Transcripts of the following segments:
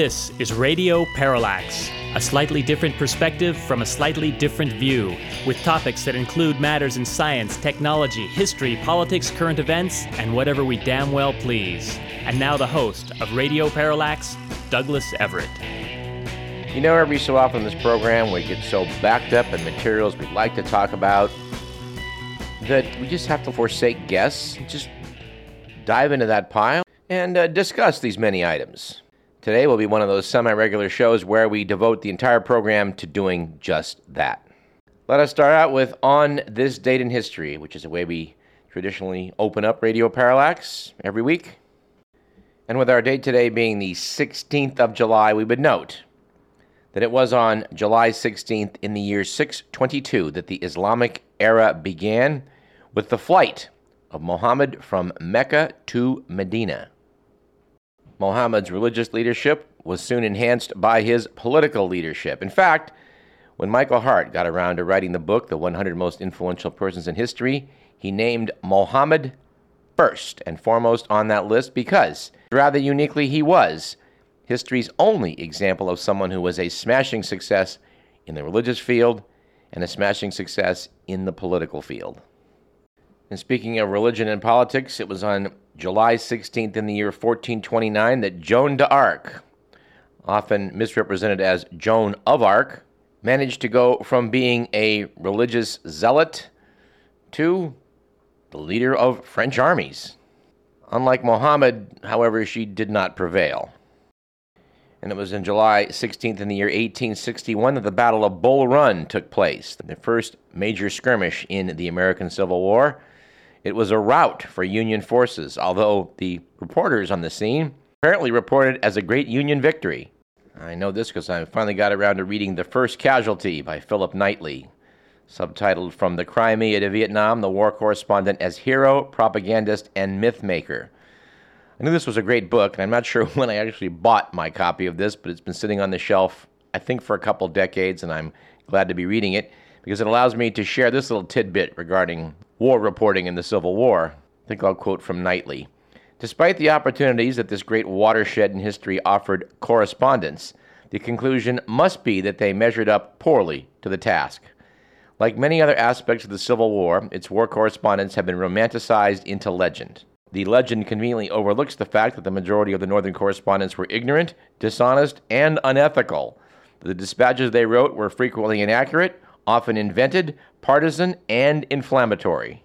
This is Radio Parallax, a slightly different perspective from a slightly different view, with topics that include matters in science, technology, history, politics, current events, and whatever we damn well please. And now the host of Radio Parallax, Douglas Everett. You know, every so often in this program, we get so backed up in materials we'd like to talk about that we just have to forsake guests, just dive into that pile, and uh, discuss these many items. Today will be one of those semi regular shows where we devote the entire program to doing just that. Let us start out with On This Date in History, which is a way we traditionally open up Radio Parallax every week. And with our date today being the 16th of July, we would note that it was on July 16th in the year 622 that the Islamic era began with the flight of Muhammad from Mecca to Medina. Muhammad's religious leadership was soon enhanced by his political leadership. In fact, when Michael Hart got around to writing the book, The 100 Most Influential Persons in History, he named Muhammad first and foremost on that list because, rather uniquely, he was history's only example of someone who was a smashing success in the religious field and a smashing success in the political field. And speaking of religion and politics, it was on July 16th in the year 1429 that Joan d'Arc, often misrepresented as Joan of Arc, managed to go from being a religious zealot to the leader of French armies. Unlike Muhammad, however, she did not prevail. And it was in July 16th in the year 1861 that the Battle of Bull Run took place, the first major skirmish in the American Civil War. It was a rout for Union forces, although the reporters on the scene apparently reported as a great Union victory. I know this because I finally got around to reading The First Casualty by Philip Knightley, subtitled From the Crimea to Vietnam, the War Correspondent as Hero, Propagandist, and Mythmaker. I knew this was a great book, and I'm not sure when I actually bought my copy of this, but it's been sitting on the shelf, I think, for a couple decades, and I'm glad to be reading it because it allows me to share this little tidbit regarding war reporting in the Civil War. I think I'll quote from Knightley. Despite the opportunities that this great watershed in history offered correspondents, the conclusion must be that they measured up poorly to the task. Like many other aspects of the Civil War, its war correspondents have been romanticized into legend. The legend conveniently overlooks the fact that the majority of the Northern correspondents were ignorant, dishonest, and unethical. The dispatches they wrote were frequently inaccurate, often invented, partisan, and inflammatory.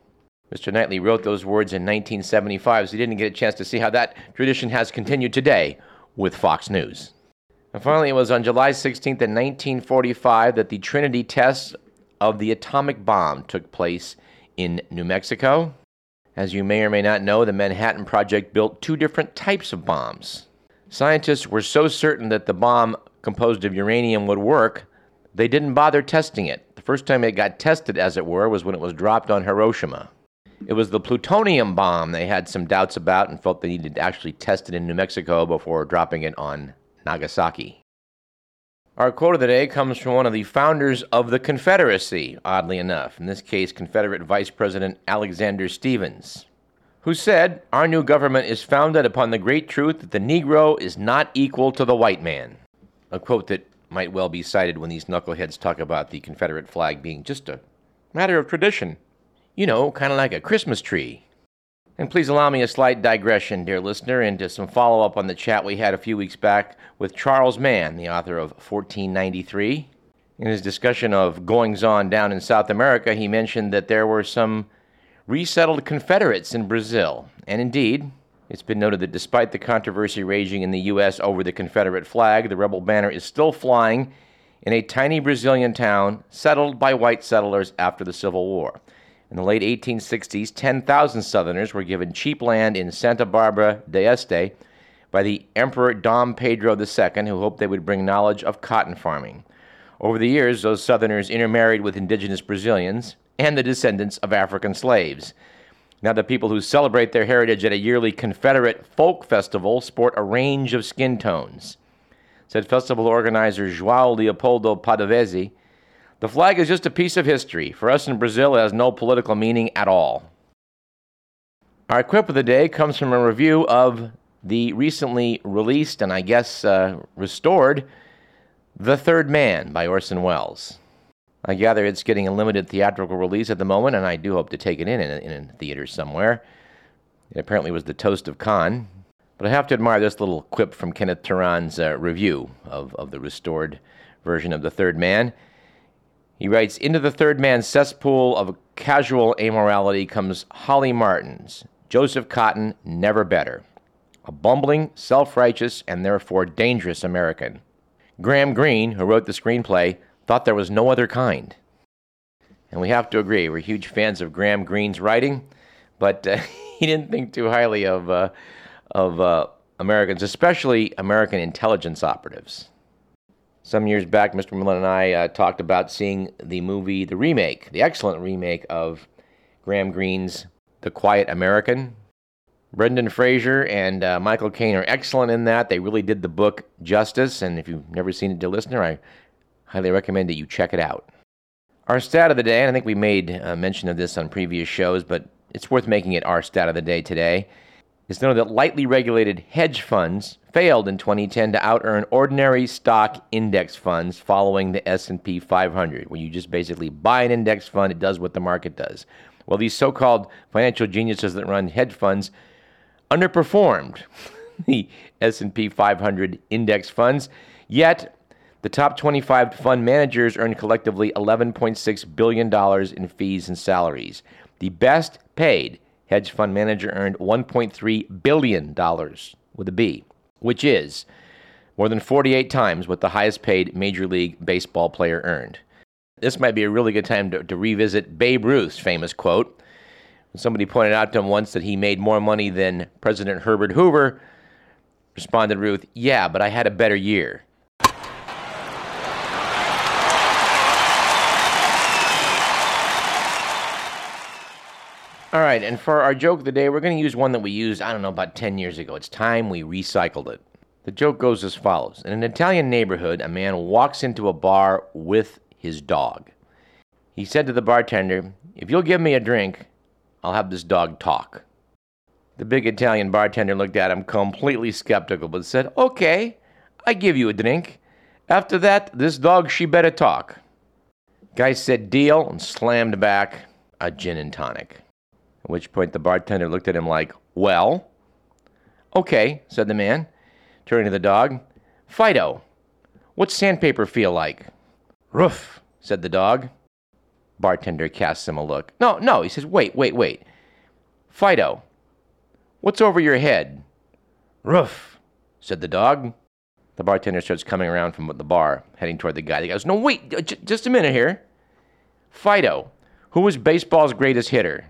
Mr. Knightley wrote those words in 1975, so he didn't get a chance to see how that tradition has continued today with Fox News. And finally, it was on July 16th, in 1945, that the Trinity test of the atomic bomb took place in New Mexico. As you may or may not know, the Manhattan Project built two different types of bombs. Scientists were so certain that the bomb composed of uranium would work, they didn't bother testing it. First time it got tested, as it were, was when it was dropped on Hiroshima. It was the plutonium bomb they had some doubts about and felt they needed to actually test it in New Mexico before dropping it on Nagasaki. Our quote of the day comes from one of the founders of the Confederacy, oddly enough, in this case, Confederate Vice President Alexander Stephens, who said, Our new government is founded upon the great truth that the Negro is not equal to the white man. A quote that might well be cited when these knuckleheads talk about the Confederate flag being just a matter of tradition. You know, kind of like a Christmas tree. And please allow me a slight digression, dear listener, into some follow up on the chat we had a few weeks back with Charles Mann, the author of 1493. In his discussion of goings on down in South America, he mentioned that there were some resettled Confederates in Brazil. And indeed, it's been noted that despite the controversy raging in the U.S. over the Confederate flag, the rebel banner is still flying in a tiny Brazilian town settled by white settlers after the Civil War. In the late 1860s, 10,000 Southerners were given cheap land in Santa Barbara de Este by the Emperor Dom Pedro II, who hoped they would bring knowledge of cotton farming. Over the years, those Southerners intermarried with indigenous Brazilians and the descendants of African slaves. Now, the people who celebrate their heritage at a yearly Confederate folk festival sport a range of skin tones. Said festival organizer João Leopoldo Padovese, the flag is just a piece of history. For us in Brazil, it has no political meaning at all. Our quip of the day comes from a review of the recently released and I guess uh, restored The Third Man by Orson Welles. I gather it's getting a limited theatrical release at the moment, and I do hope to take it in in a, in a theater somewhere. It apparently was the toast of Cannes. But I have to admire this little quip from Kenneth Turan's uh, review of, of the restored version of The Third Man. He writes Into the Third Man's cesspool of casual amorality comes Holly Martins, Joseph Cotten, never better. A bumbling, self righteous, and therefore dangerous American. Graham Greene, who wrote the screenplay, thought there was no other kind. And we have to agree, we're huge fans of Graham Greene's writing, but uh, he didn't think too highly of, uh, of uh, Americans, especially American intelligence operatives. Some years back, Mr. Millen and I uh, talked about seeing the movie, the remake, the excellent remake of Graham Greene's The Quiet American. Brendan Fraser and uh, Michael Caine are excellent in that. They really did the book justice, and if you've never seen it, dear listener, I highly recommend that you check it out. Our stat of the day, and I think we made uh, mention of this on previous shows, but it's worth making it our stat of the day today, is to know that lightly regulated hedge funds failed in 2010 to out-earn ordinary stock index funds following the S&P 500, where you just basically buy an index fund, it does what the market does. Well, these so-called financial geniuses that run hedge funds underperformed the S&P 500 index funds, yet the top 25 fund managers earned collectively $11.6 billion in fees and salaries. The best paid hedge fund manager earned $1.3 billion with a B, which is more than 48 times what the highest paid Major League Baseball player earned. This might be a really good time to, to revisit Babe Ruth's famous quote. Somebody pointed out to him once that he made more money than President Herbert Hoover. Responded Ruth, Yeah, but I had a better year. All right, and for our joke of the day, we're going to use one that we used, I don't know, about 10 years ago. It's time we recycled it. The joke goes as follows In an Italian neighborhood, a man walks into a bar with his dog. He said to the bartender, If you'll give me a drink, I'll have this dog talk. The big Italian bartender looked at him completely skeptical, but said, Okay, I give you a drink. After that, this dog, she better talk. Guy said, Deal, and slammed back a gin and tonic. At which point the bartender looked at him like, Well? Okay, said the man, turning to the dog. Fido, what's sandpaper feel like? Roof, said the dog. Bartender casts him a look. No, no, he says, Wait, wait, wait. Fido, what's over your head? Roof, said the dog. The bartender starts coming around from the bar, heading toward the guy. He goes, No, wait, j- just a minute here. Fido, who was baseball's greatest hitter?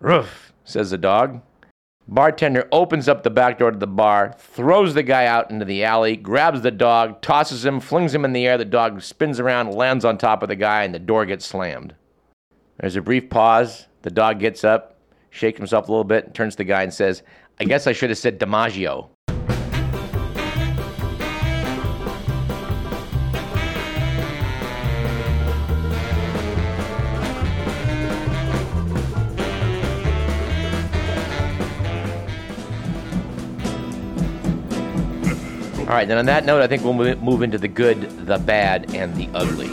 Roof, says the dog. Bartender opens up the back door to the bar, throws the guy out into the alley, grabs the dog, tosses him, flings him in the air. The dog spins around, lands on top of the guy, and the door gets slammed. There's a brief pause. The dog gets up, shakes himself a little bit, turns to the guy and says, I guess I should have said DiMaggio. All right, then on that note, I think we'll move into the good, the bad, and the ugly.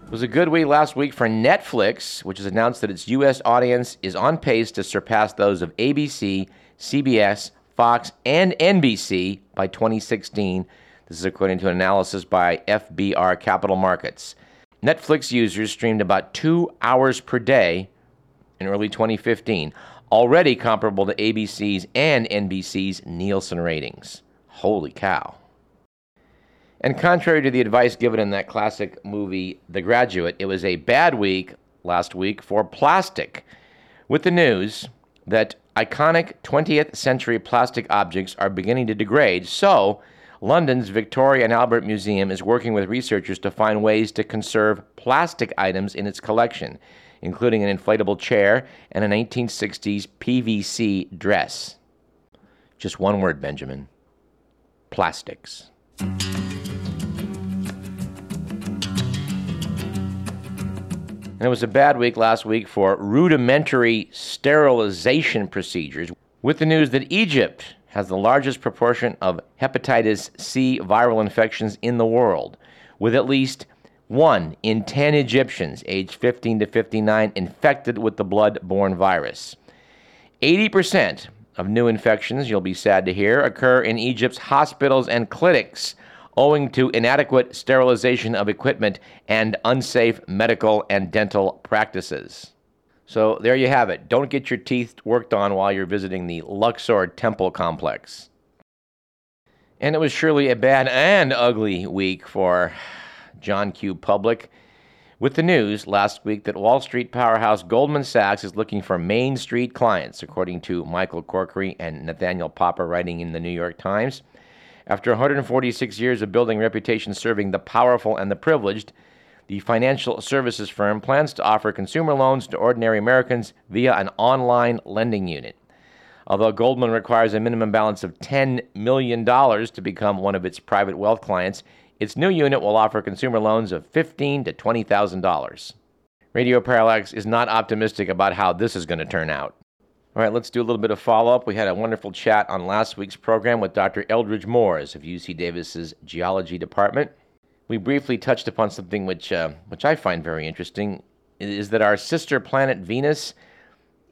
It was a good week last week for Netflix, which has announced that its U.S. audience is on pace to surpass those of ABC, CBS, Fox, and NBC by 2016. This is according to an analysis by FBR Capital Markets. Netflix users streamed about two hours per day in early 2015, already comparable to ABC's and NBC's Nielsen ratings. Holy cow. And contrary to the advice given in that classic movie, The Graduate, it was a bad week last week for plastic, with the news that iconic 20th century plastic objects are beginning to degrade, so London's Victoria and Albert Museum is working with researchers to find ways to conserve plastic items in its collection. including an inflatable chair and a 1960s PVC dress. Just one word, Benjamin plastics. And it was a bad week last week for rudimentary sterilization procedures, with the news that Egypt has the largest proportion of hepatitis C viral infections in the world, with at least one in 10 Egyptians aged 15 to 59 infected with the blood borne virus. 80% of new infections, you'll be sad to hear, occur in Egypt's hospitals and clinics owing to inadequate sterilization of equipment and unsafe medical and dental practices. So there you have it. Don't get your teeth worked on while you're visiting the Luxor Temple complex. And it was surely a bad and ugly week for John Q. Public with the news last week that Wall Street powerhouse Goldman Sachs is looking for Main Street clients, according to Michael Corkery and Nathaniel Popper writing in the New York Times. After 146 years of building reputation serving the powerful and the privileged, the financial services firm plans to offer consumer loans to ordinary Americans via an online lending unit. Although Goldman requires a minimum balance of $10 million to become one of its private wealth clients, its new unit will offer consumer loans of $15,000 to $20,000. Radio Parallax is not optimistic about how this is going to turn out. All right, let's do a little bit of follow up. We had a wonderful chat on last week's program with Dr. Eldridge Moores of UC Davis's Geology Department. We briefly touched upon something which, uh, which I find very interesting, is that our sister planet Venus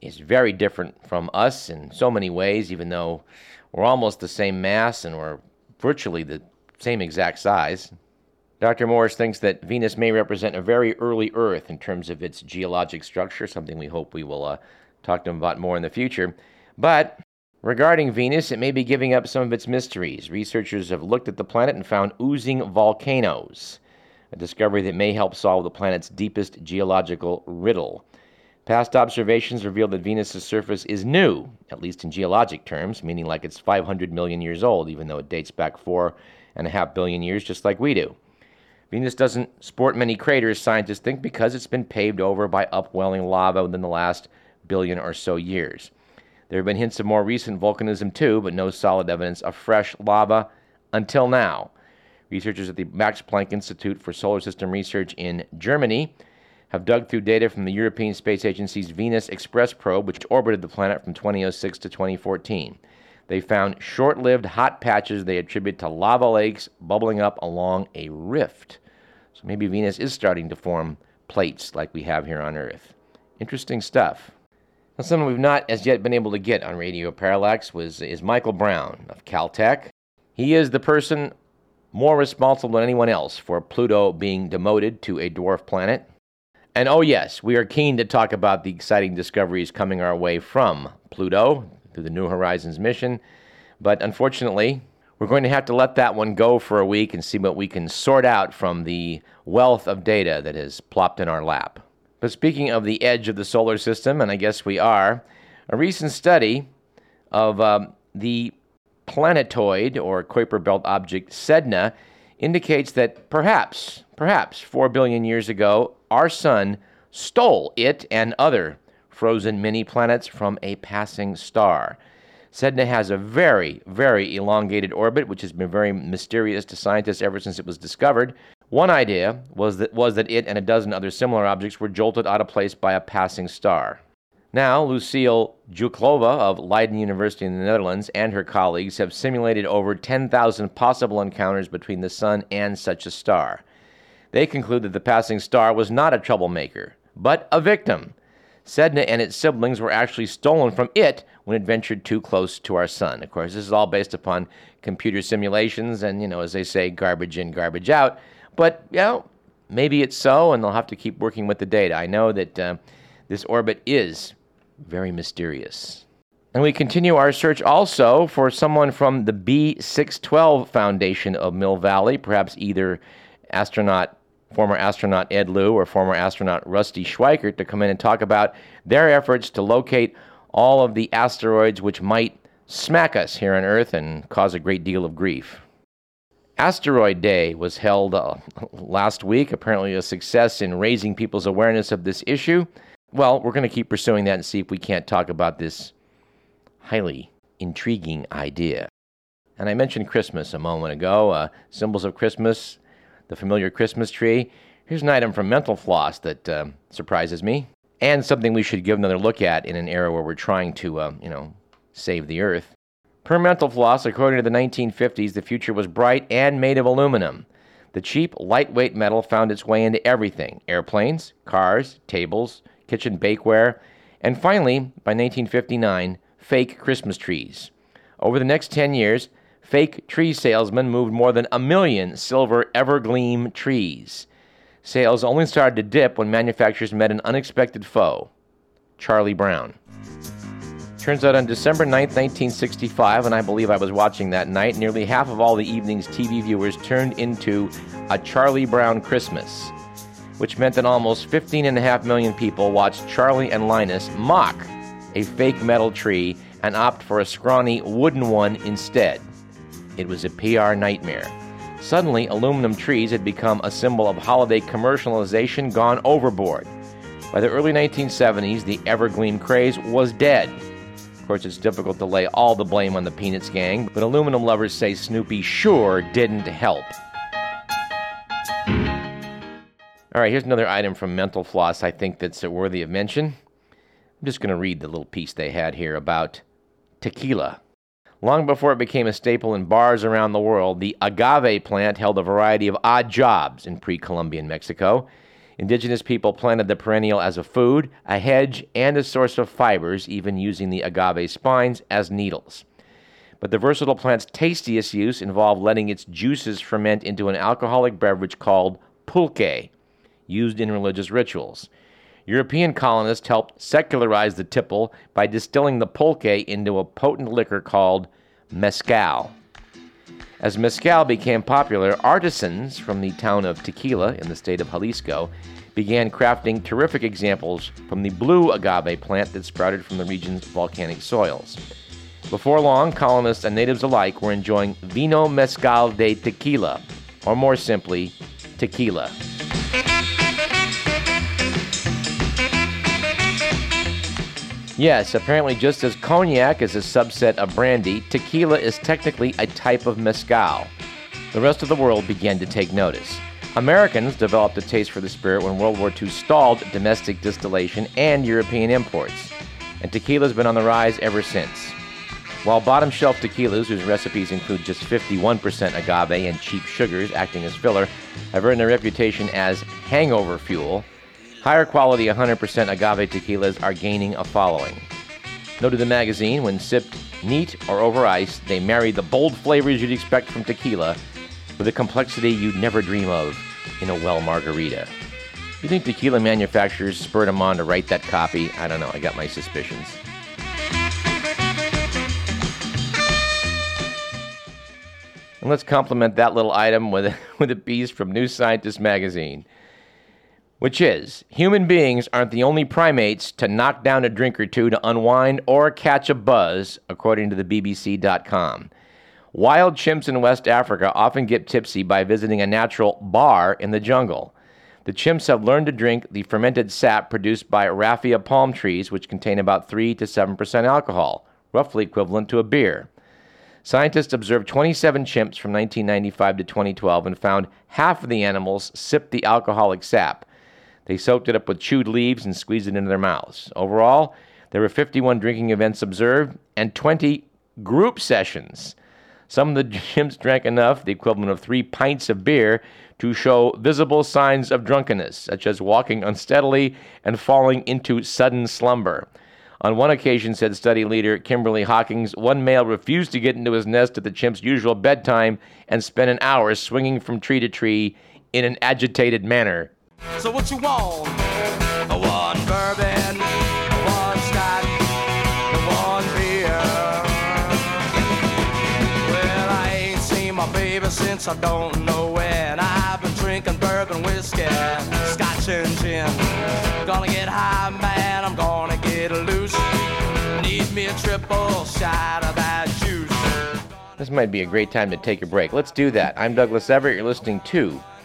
is very different from us in so many ways, even though we're almost the same mass and we're virtually the same exact size. Dr. Moores thinks that Venus may represent a very early Earth in terms of its geologic structure, something we hope we will uh, talk to him about more in the future. But regarding Venus, it may be giving up some of its mysteries. Researchers have looked at the planet and found oozing volcanoes, a discovery that may help solve the planet's deepest geological riddle. Past observations reveal that Venus's surface is new, at least in geologic terms, meaning like it's 500 million years old, even though it dates back four and a half billion years, just like we do. Venus doesn't sport many craters, scientists think, because it's been paved over by upwelling lava within the last billion or so years. There have been hints of more recent volcanism too, but no solid evidence of fresh lava until now. Researchers at the Max Planck Institute for Solar System Research in Germany have dug through data from the European Space Agency's Venus Express probe, which orbited the planet from 2006 to 2014. They found short lived hot patches they attribute to lava lakes bubbling up along a rift. So maybe Venus is starting to form plates like we have here on Earth. Interesting stuff. Now, someone we've not as yet been able to get on Radio Parallax was is Michael Brown of Caltech. He is the person more responsible than anyone else for Pluto being demoted to a dwarf planet. And oh yes, we are keen to talk about the exciting discoveries coming our way from Pluto through the New Horizons mission. But unfortunately, we're going to have to let that one go for a week and see what we can sort out from the wealth of data that has plopped in our lap. But speaking of the edge of the solar system, and I guess we are, a recent study of um, the planetoid or Kuiper Belt object Sedna indicates that perhaps, perhaps 4 billion years ago, our sun stole it and other frozen mini planets from a passing star. Sedna has a very, very elongated orbit, which has been very mysterious to scientists ever since it was discovered. One idea was that, was that it and a dozen other similar objects were jolted out of place by a passing star. Now, Lucille Jouklova of Leiden University in the Netherlands and her colleagues have simulated over 10,000 possible encounters between the Sun and such a star. They conclude that the passing star was not a troublemaker, but a victim. Sedna and its siblings were actually stolen from it when it ventured too close to our sun. Of course, this is all based upon computer simulations and, you know, as they say, garbage in, garbage out. But, you know, maybe it's so, and they'll have to keep working with the data. I know that uh, this orbit is very mysterious. And we continue our search also for someone from the B612 Foundation of Mill Valley, perhaps either astronaut, former astronaut Ed Lu or former astronaut Rusty Schweickart, to come in and talk about their efforts to locate all of the asteroids which might smack us here on Earth and cause a great deal of grief. Asteroid Day was held uh, last week, apparently a success in raising people's awareness of this issue. well, we're going to keep pursuing that and see if we can't talk about this highly intriguing idea. And I mentioned Christmas a moment ago, uh, symbols of Christmas, the familiar Christmas tree. Here's an item from Mental Floss that uh, surprises me, and something we should give another look at in an era where we're trying to, uh, you know, save the earth. Per Mental Floss, according to the 1950s, the future was bright and made of aluminum. The cheap, lightweight metal found its way into everything airplanes, cars, tables, kitchen bakeware, and finally, by 1959, fake Christmas trees. Over the next 10 years, fake tree salesmen moved more than a million silver evergleam trees. Sales only started to dip when manufacturers met an unexpected foe Charlie Brown. Turns out on December 9, 1965, and I believe I was watching that night, nearly half of all the evening's TV viewers turned into a Charlie Brown Christmas, which meant that almost 15.5 million people watched Charlie and Linus mock a fake metal tree and opt for a scrawny wooden one instead. It was a PR nightmare. Suddenly, aluminum trees had become a symbol of holiday commercialization gone overboard. By the early 1970s, the evergreen craze was dead. Of course, it's difficult to lay all the blame on the Peanuts gang, but aluminum lovers say Snoopy sure didn't help. All right, here's another item from Mental Floss I think that's worthy of mention. I'm just going to read the little piece they had here about tequila. Long before it became a staple in bars around the world, the agave plant held a variety of odd jobs in pre Columbian Mexico. Indigenous people planted the perennial as a food, a hedge, and a source of fibers, even using the agave spines as needles. But the versatile plant's tastiest use involved letting its juices ferment into an alcoholic beverage called pulque, used in religious rituals. European colonists helped secularize the tipple by distilling the pulque into a potent liquor called mezcal. As mezcal became popular, artisans from the town of Tequila in the state of Jalisco began crafting terrific examples from the blue agave plant that sprouted from the region's volcanic soils. Before long, colonists and natives alike were enjoying vino mezcal de tequila, or more simply, tequila. Yes, apparently, just as cognac is a subset of brandy, tequila is technically a type of mezcal. The rest of the world began to take notice. Americans developed a taste for the spirit when World War II stalled domestic distillation and European imports, and tequila's been on the rise ever since. While bottom shelf tequilas, whose recipes include just 51% agave and cheap sugars acting as filler, have earned a reputation as hangover fuel, Higher quality 100% agave tequilas are gaining a following. Noted the magazine, when sipped neat or over ice, they marry the bold flavors you'd expect from tequila with a complexity you'd never dream of in a well margarita. You think tequila manufacturers spurred them on to write that copy? I don't know, I got my suspicions. And let's complement that little item with with a piece from New Scientist magazine which is human beings aren't the only primates to knock down a drink or two to unwind or catch a buzz, according to the BBC.com. Wild chimps in West Africa often get tipsy by visiting a natural bar in the jungle. The chimps have learned to drink the fermented sap produced by raffia palm trees, which contain about 3 to 7% alcohol, roughly equivalent to a beer. Scientists observed 27 chimps from 1995 to 2012 and found half of the animals sipped the alcoholic sap. They soaked it up with chewed leaves and squeezed it into their mouths. Overall, there were 51 drinking events observed and 20 group sessions. Some of the chimps drank enough, the equivalent of three pints of beer, to show visible signs of drunkenness, such as walking unsteadily and falling into sudden slumber. On one occasion, said study leader Kimberly Hockings, one male refused to get into his nest at the chimp's usual bedtime and spent an hour swinging from tree to tree in an agitated manner. So what you want? I want bourbon, I want scotch, I want beer. Well, I ain't seen my baby since I don't know when. I've been drinking bourbon whiskey, scotch and gin. Gonna get high, man, I'm gonna get loose. Need me a triple shot of that juice. This might be a great time to take a break. Let's do that. I'm Douglas Everett. You're listening to